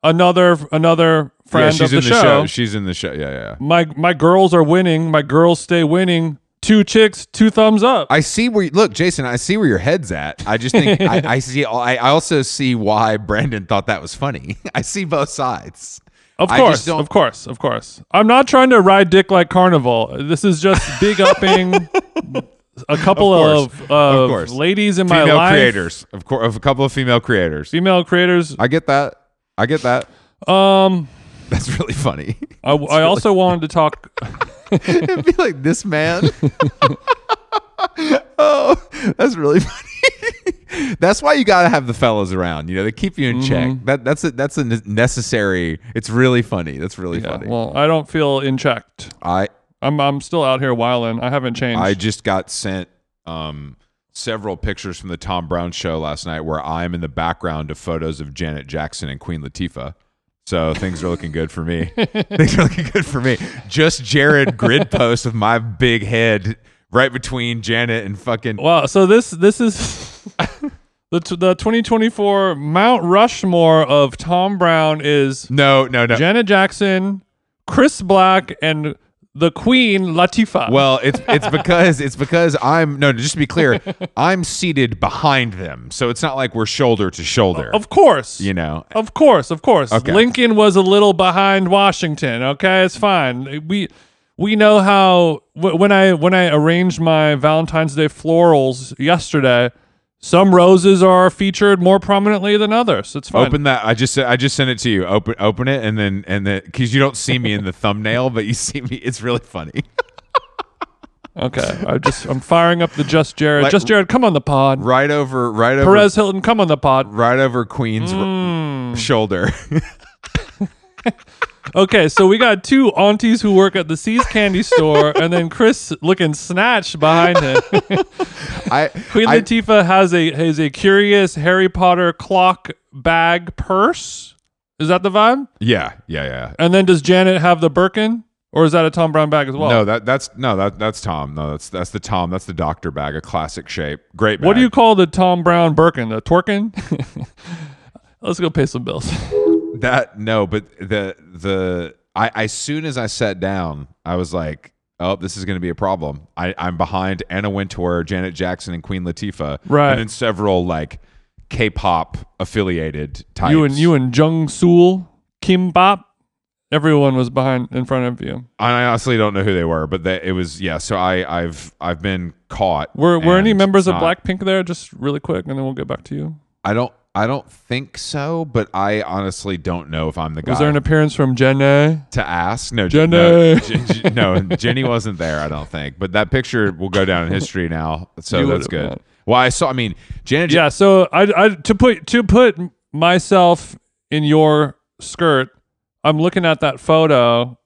another another Yeah, friend she's of in the, the show. She's in the show. Yeah, yeah. My my girls are winning. My girls stay winning. Two chicks, two thumbs up. I see where you, look, Jason. I see where your head's at. I just think I, I see. I, I also see why Brandon thought that was funny. I see both sides. Of course, of course, of course. I'm not trying to ride dick like Carnival. This is just big upping a couple Of of, course, of, of course. ladies in my life. creators, of course, of a couple of female creators. Female creators. I get that. I get that. Um, That's really funny. I, I also wanted to talk. It'd be like this man. Oh, that's really funny. that's why you got to have the fellas around. You know, they keep you in check. Mm-hmm. That that's a that's a necessary. It's really funny. That's really Yeah, funny. well, I don't feel in checked. I I'm I'm still out here wilding. I haven't changed. I just got sent um several pictures from the Thom Browne show last night where I'm in the background of photos of Janet Jackson and Queen Latifah. So things are looking good for me. things are looking good for me. Just Jared grid post with my big head right between Janet and fucking Wow. So this this is the t- the 2024 Mount Rushmore of Thom Browne is No, no, no. Janet Jackson, Chris Black, and the Queen Latifah. Well, it's it's because it's because I'm no. Just to be clear, I'm seated behind them, so it's not like we're shoulder to shoulder. of course, You know, Of course, of course. Okay. Lincoln was a little behind Washington. Okay, it's fine. We we know how when I when I arranged my Valentine's Day florals yesterday, some roses are featured more prominently than others. It's fine. open that. I just I just sent it to you. Open open it, and then and then because you don't see me in the thumbnail, but you see me. It's really funny. Okay, I just I'm firing up the Just Jared. Like- Just Jared, come on the pod. right over right over Perez Hilton, come on the pod. right over Queen's r- Mm. shoulder. Okay, so we got two aunties who work at the See's Candy Store, and then Chris looking snatched behind him. I Queen I- Latifah has a has a curious Harry Potter clock bag purse. Is that the vibe? yeah yeah yeah. And then does Janet have the Birkin, or is that a Thom Browne bag as well? no, that that's no that that's Tom. No, that's that's the Tom. That's the doctor bag, a classic shape. Great. Bag. What do you call the Thom Browne Birkin? The twerking? Let's go pay some bills. That no, but the the I as soon as I sat down, I was like, oh, this is going to be a problem. I I'm behind Anna Wintour, Janet Jackson, and Queen Latifah, Right. And then several like K-pop affiliated types. You and you and Jung Sool, Kim Bop, everyone was behind in front of you. And I honestly don't know who they were, but they, it was yeah. So I I've I've been caught. Were were any members of not- Blackpink there? Just really quick, and then we'll get back to you. I don't I don't think so, but I honestly don't know if I'm the guy Was there an appearance from Jenna? to ask. No, Jenny. no, no, Jenny wasn't there. I don't think, but that picture will go down in history now. So You that's good. Well, I saw. I mean, Janet. Yeah, so I, I to put to put myself in your skirt, I'm looking at that photo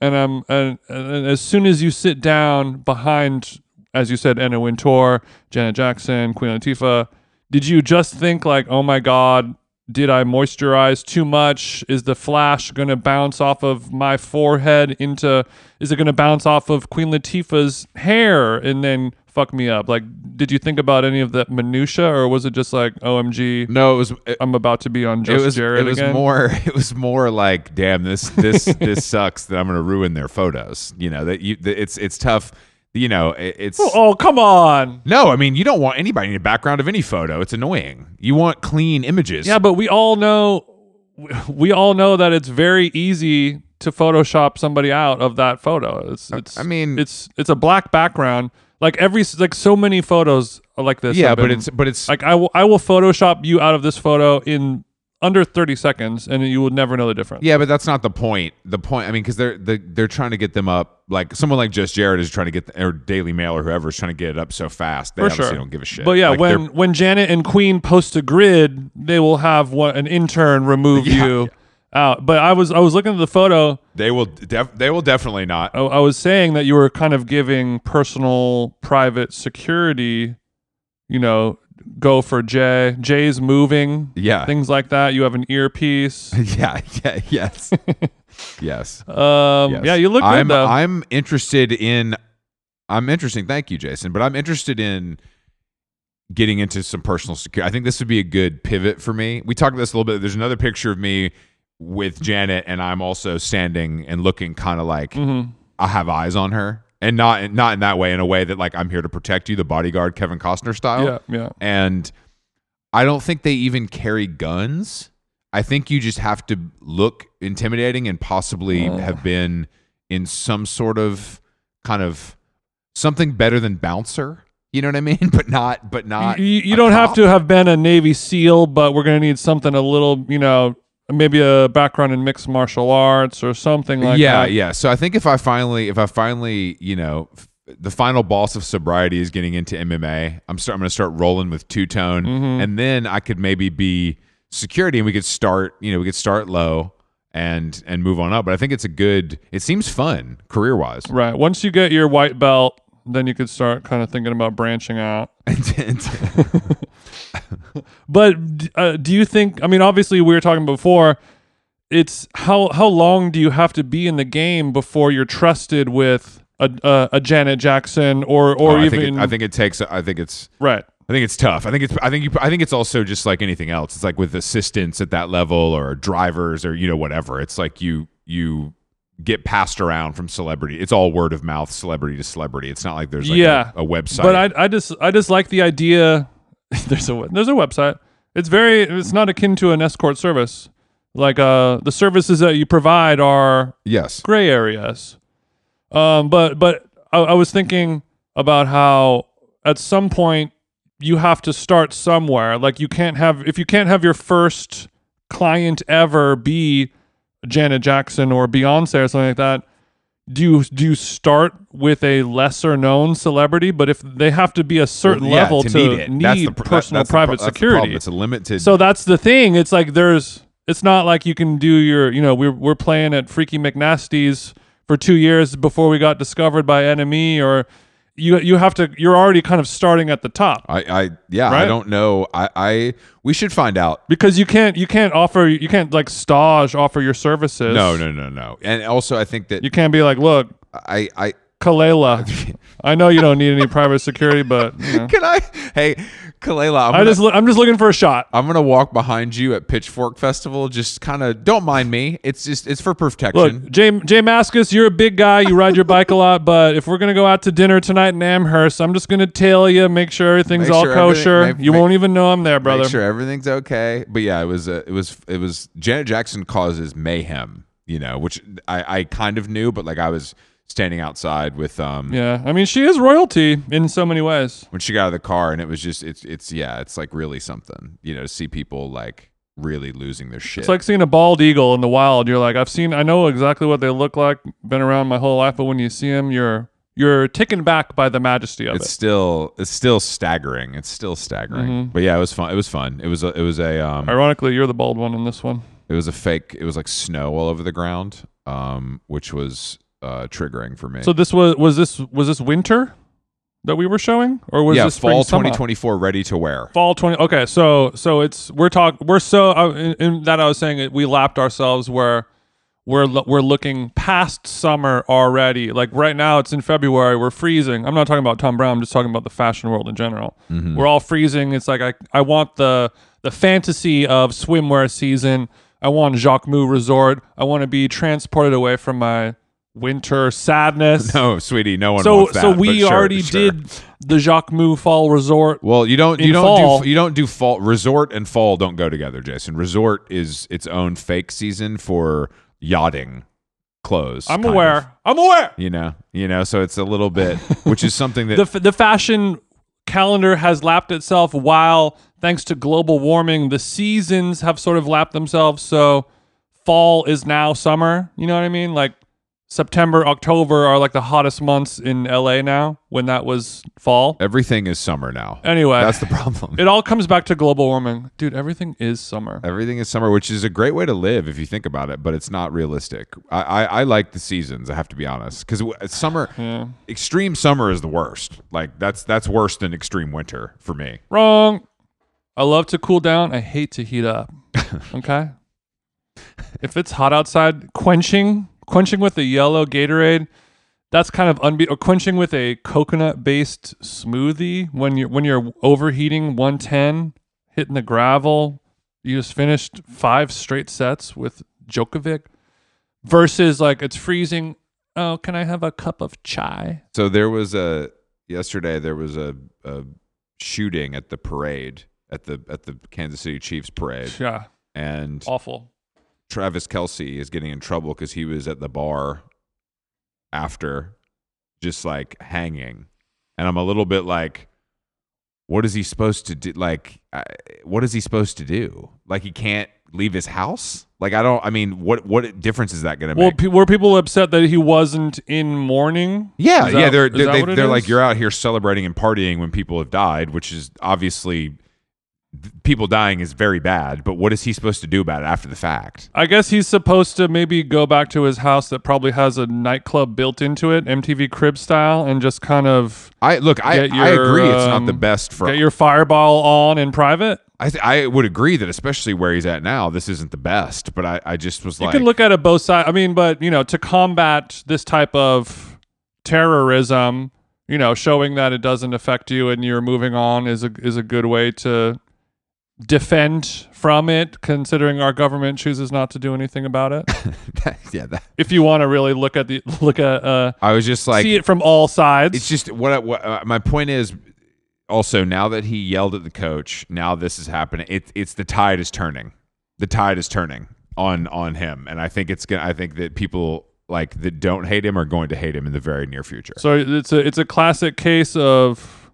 and um and, and as soon as you sit down behind, as you said, Anna Wintour, Janet Jackson, Queen Latifah, did you just think like, oh my god, did I moisturize too much? Is the flash going to bounce off of my forehead into? Is it going to bounce off of Queen Latifah's hair and then fuck me up? Like, did you think about any of that minutia, or was it just like, OMG, No, it was it, I'm about to be on it Just was Jared it was again? more it was more like damn this this this sucks that I'm going to ruin their photos. You know that you it's it's tough. You know it, it's oh, oh, come on. no. I mean you don't want anybody in the background of any photo. It's annoying. You want clean images. Yeah, but we all know, we all know that it's very easy to Photoshop somebody out of that photo. It's, uh, it's I mean- it's it's a black background. Like every like so many photos are like this. yeah, have but it's but it's like I will I will Photoshop you out of this photo in under thirty seconds, and you will never know the difference. Yeah, but that's not the point. The point, I mean, because they're the, they're trying to get them up. Like someone like Just Jared is trying to get the, or Daily Mail or whoever is trying to get it up so fast. They For obviously sure. don't give a shit. But yeah, Like, when when Janet and Queen post a grid, they will have one, an intern remove Yeah, you out. But I was I was looking at the photo. they will def- they will definitely not. I, I was saying that you were kind of giving personal, private security. You know, go for Jay. Jay's moving. Yeah. things like that. You have an earpiece. yeah, yeah, yes, yes. Um, yes. yeah, you look good I'm though. I'm interested in. I'm interesting. Thank you, Jason. But I'm interested in getting into some personal security. I think this would be a good pivot for me. We talked about this a little bit. There's another picture of me with Janet, and I'm also standing and looking kind of like Mhm. I have eyes on her, and not not in that way. In a way that like I'm here to protect you, the bodyguard Kevin Costner style. Yeah, yeah. And I don't think they even carry guns. I think you just have to look intimidating and possibly oh. have been in some sort of kind of something better than bouncer. You know what I mean? But not, but not. you, you- you don't have to have been a Navy SEAL, but we're gonna need something a little, you know, maybe a background in mixed martial arts or something like yeah, that. yeah. Yeah. So I think if I finally, if I finally, you know, f- the final boss of sobriety is getting into MMA, I'm start, I'm going to start rolling with two tone, Mm-hmm. and then I could maybe be security, and we could start, you know, we could start low and and move on up. But I think it's a good. It seems fun career wise. Right. Once you get your white belt, then you could start kind of thinking about branching out. But uh, do you think? I mean, obviously, we were talking before. It's how how long do you have to be in the game before you're trusted with a a, a Janet Jackson or or Oh, I even think it, I think it takes. I think it's. right. I think it's tough. I think it's. I think you. I think it's also just like anything else. It's like with assistants at that level or drivers or you know whatever. It's like you you get passed around from celebrity. It's all word of mouth, celebrity to celebrity. It's not like there's like Yeah. a, a website. But I I just I just like the idea. there's a there's a website. It's very it's not akin to an escort service. Like uh the services that you provide are yes. gray areas. Um, but but I, I was thinking about how at some point you have to start somewhere. Like you can't have if you can't have your first client ever be Janet Jackson or Beyonce or something like that. Do you do you start with a lesser known celebrity? But if they have to be a certain Yeah, level to, need it. need That's the that- personal that's the pro- private that's the security. It's a limited. so that's the thing. It's like there's it's not like you can do your you know, we're we're playing at Freaky McNasty's for two years before we got discovered by enemy or you you have to you're already kind of starting at the top. I, I yeah. I don't know. I, I we should find out. Because you can't you can't offer you can't like stage offer your services. No, no, no, no. And also, I think that You can't be like, look, I I Kelela. I know you don't need any private security, but you know. can I. Hey, Kelela, I'm I gonna, just I'm just looking for a shot. I'm gonna walk behind you at Pitchfork Festival. Just kind of don't mind me. It's just it's for protection. Look, Jay, Jay Maskus, you're a big guy. You ride your bike a lot, but if we're gonna go out to dinner tonight in Amherst, I'm just gonna tail you, make sure everything's Make all sure everything- kosher. make- you make- won't even know I'm there, brother. Make sure everything's okay. But yeah, it was uh, it was it was Janet Jackson causes mayhem. You know, which I I kind of knew, but like I was standing outside with um Yeah, I mean, she is royalty in so many ways. when she got out of the car, and it was just it's it's yeah, it's like really something. You know, to see people like really losing their shit. It's like seeing a bald eagle in the wild. You're like, I've seen, I know exactly what they look like. Been around my whole life, but when you see them, you're you're taken back by the majesty of it's it. It's still it's still staggering. It's still staggering. Mm-hmm. But yeah, it was fun. It was fun. It was a, it was a um Ironically, you're the bald one in this one. it was a fake. It was like snow all over the ground, um, which was uh, triggering for me. So this was was this was this winter that we were showing, or was yeah, this spring, fall summer? 2024 ready to wear. Fall twenty. Okay, so so it's we're talk we're so uh, in, in that I was saying it, we lapped ourselves where we're we're looking past summer already. Like right now, it's in February. We're freezing. I'm not talking about Thom Browne. I'm just talking about the fashion world in general. We're all freezing. It's like I I want the the fantasy of swimwear season. I want Jacquemus Resort. I want to be transported away from my winter sadness. No, sweetie, no one so that. so we sure, already sure. did the Jacquemus Fall Resort. Well, you don't you don't fall. do you don't do fall resort and fall don't go together, Jason. Resort is its own fake season for yachting clothes. I'm aware. of. I'm aware. you know, you know, so it's a little bit, which is something that The f- the fashion calendar has lapped itself while thanks to global warming the seasons have sort of lapped themselves so fall is now summer, you know what I mean? Like September, October are like the hottest months in LA now when that was fall. everything is summer now. Anyway, That's the problem. it all comes back to global warming. Dude, everything is summer. Everything is summer, which is a great way to live if you think about it, but it's not realistic. I, I, I like the seasons. I have to be honest, because summer, Yeah. extreme summer is the worst. Like that's that's worse than extreme winter for me. Wrong. I love to cool down. I hate to heat up. Okay. if it's hot outside, quenching, quenching with a yellow Gatorade, that's kind of unbe or quenching with a coconut based smoothie when you're when you're overheating 110, hitting the gravel. You just finished five straight sets with Djokovic versus like it's freezing. Oh, can I have a cup of chai? So there was a yesterday. There was a, a shooting at the parade at the at the Kansas City Chiefs parade, Yeah, and awful. Travis Kelce is getting in trouble because he was at the bar after, just like hanging, and I'm a little bit like, what is he supposed to do? Like, I, what is he supposed to do? Like, he can't leave his house. Like, I don't. I mean, what what difference is that going to Well, make? pe- were people upset that he wasn't in mourning? Yeah, Is yeah, they're they're, they, what they're like you're out here celebrating and partying when people have died, which is obviously people dying is very bad. But what is he supposed to do about it after the fact? I guess he's supposed to maybe go back to his house that probably has a nightclub built into it, MTV Crib style, and just kind of I look, I Get I your, agree. It's not the um, best for. get your fireball on in private. I th- I would agree that especially where he's at now, this isn't the best. But I I just was You like, you can look at it both sides. I mean, but you know, to combat this type of terrorism, you know, showing that it doesn't affect you and you're moving on is a is a good way to defend from it. Considering our government chooses not to do anything about it. yeah, that, if you want to really look at the look at uh I was just like, see it from all sides. it's just what, I- what uh, my point is. Also, now that he yelled at the coach, now this is happening. It, it's the tide is turning. The tide is turning on on him, and I think it's gonna. I think that people like that don't hate him are going to hate him in the very near future. so it's a it's a classic case of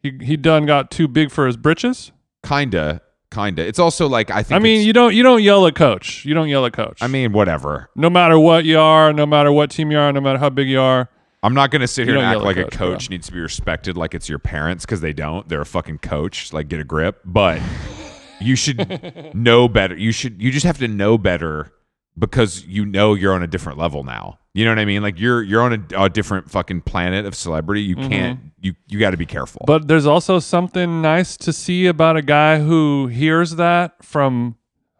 he he done got too big for his britches. Kinda, kinda. It's also like I think. I mean, it's- you don't you don't yell at coach. You don't yell at coach. I mean, whatever. no matter what you are, no matter what team you are, no matter how big you are. I'm not going to sit You here and don't act yell at like a coach, coach needs to be respected like it's your parents because they don't. They're a fucking coach. Like, get a grip. But you should know better. You should. You just have to know better because you know you're on a different level now. You know what I mean? Like you're you're on a, a different fucking planet of celebrity. You can't. You you got to be careful. Mm-hmm. But there's also something nice to see about a guy who hears that from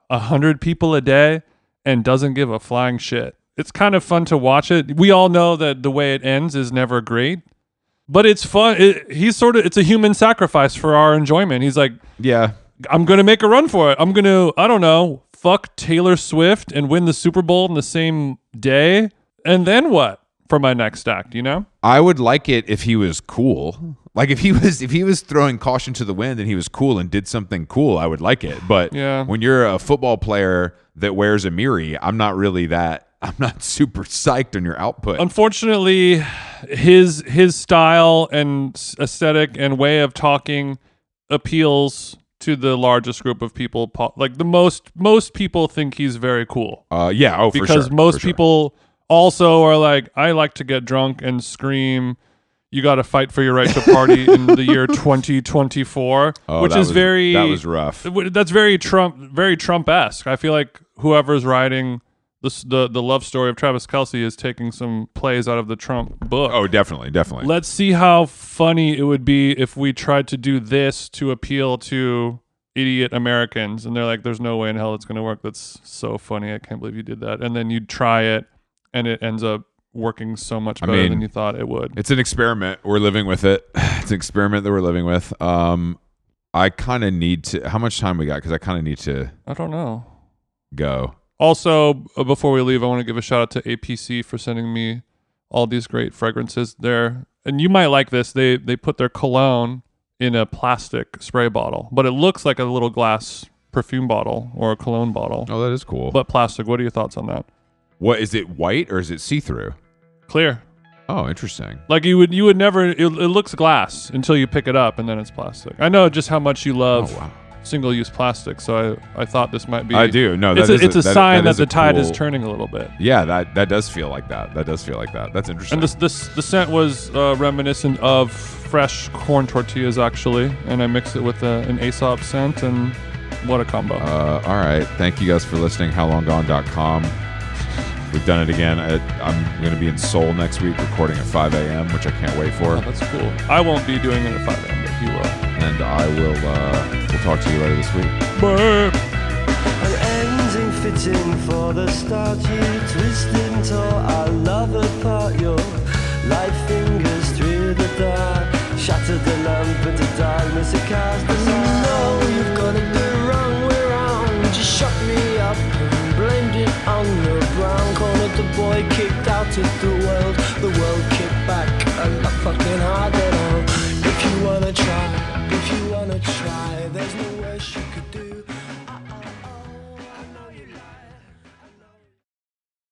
a hundred people a day and doesn't give a flying shit. It's kind of fun to watch it. We all know that the way it ends is never great, but it's fun. It, he's sort of it's a human sacrifice for our enjoyment. He's like, yeah. I'm gonna make a run for it. I'm gonna I don't know fuck Taylor Swift and win the Super Bowl in the same day, and then what for my next act? You know. I would like it if he was cool. Like if he was if he was throwing caution to the wind and he was cool and did something cool, I would like it. But Yeah. when you're a football player that wears a Miri, I'm not really that I'm not super psyched on your output. Unfortunately, his his style and aesthetic and way of talking appeals to the largest group of people. Like the most most people think he's very cool Uh, yeah, oh, for because sure, most sure. people also are like, I like to get drunk and scream. You got to fight for your right to party in the year 2024, Oh, which is was- very that was rough. That's very Trump, very Trump esque. I feel like whoever's writing this the the love story of Travis Kelce is taking some plays out of the Trump book. Oh, definitely, definitely. Let's see how funny it would be if we tried to do this to appeal to idiot Americans. And they're like, there's no way in hell it's going to work. That's so funny. I can't believe you did that. And then you'd try it, and it ends up working so much I better mean, than you thought it would. It's an experiment. We're living with it. It's an experiment that we're living with. Um, I kind of need to. How much time we got? Because I kind of need to I don't know. go. Also, uh, before we leave, I want to give a shout out to APC for sending me all these great fragrances there. And you might like this. They they put their cologne in a plastic spray bottle, but it looks like a little glass perfume bottle or a cologne bottle, Oh, that is cool. but plastic. What are your thoughts on that? What is it? White or is it see through? Clear. Oh, interesting. Like you would you would never it, it looks glass until you pick it up and then it's plastic. I know just how much you love oh, wow. single use plastic, so I, I thought this might be I do. No, It's that a, is it's a that- sign that, is the a tide is turning a little bit. Yeah, that that does feel like that. That does feel like that. That's interesting. And this this the scent was uh, reminiscent of fresh corn tortillas actually, and I mixed it with a, an Aesop scent, and what a combo! Uh, all right. Thank you guys for listening. HowLongGone.com. We've done it again. I, I'm going to be in Seoul next week, recording at 5 a.m., which I can't wait for. oh, that's cool. I won't be doing it at five a.m., but you will. And I will. Uh, we'll talk to you later this week. An ending fitting for the start You twisted tore our love apart Your light fingers through the dark Shattered the lamp into darkness it cast